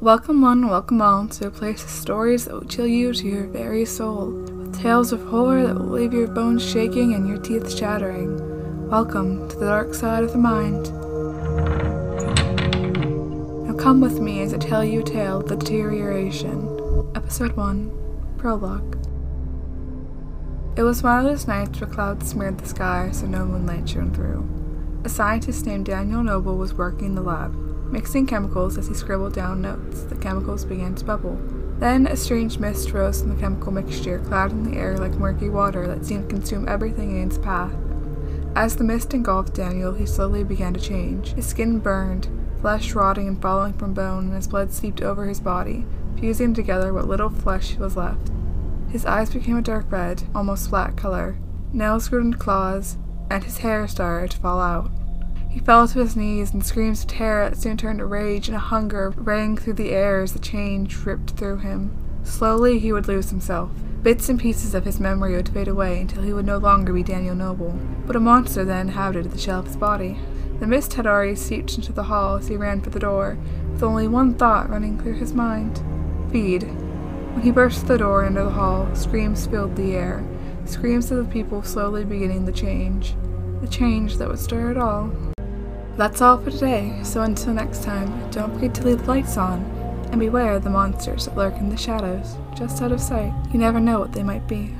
Welcome one, welcome all to a place of stories that will chill you to your very soul, with tales of horror that will leave your bones shaking and your teeth chattering. Welcome to the dark side of the mind. Now come with me as I tell you a tale of the deterioration. Episode 1 Prologue. It was one of those nights where clouds smeared the sky so no moonlight shone through. A scientist named Daniel Noble was working in the lab, mixing chemicals as he scribbled down notes. The chemicals began to bubble. Then a strange mist rose from the chemical mixture, clouding the air like murky water that seemed to consume everything in its path. As the mist engulfed Daniel, he slowly began to change. His skin burned, flesh rotting and falling from bone, and his blood seeped over his body, fusing together what little flesh was left. His eyes became a dark red, almost flat color. Nails grew into claws, and his hair started to fall out. He fell to his knees, and screams of terror that soon turned to rage and a hunger rang through the air as the change ripped through him. Slowly he would lose himself. Bits and pieces of his memory would fade away until he would no longer be Daniel Noble, but a monster then inhabited the shell of his body. The mist had already seeped into the hall as he ran for the door, with only one thought running through his mind feed. When he burst through the door into the hall, screams filled the air, screams of the people slowly beginning the change, the change that would stir it all. That's all for today, so until next time, don't forget to leave the lights on, and beware the monsters that lurk in the shadows, just out of sight. You never know what they might be.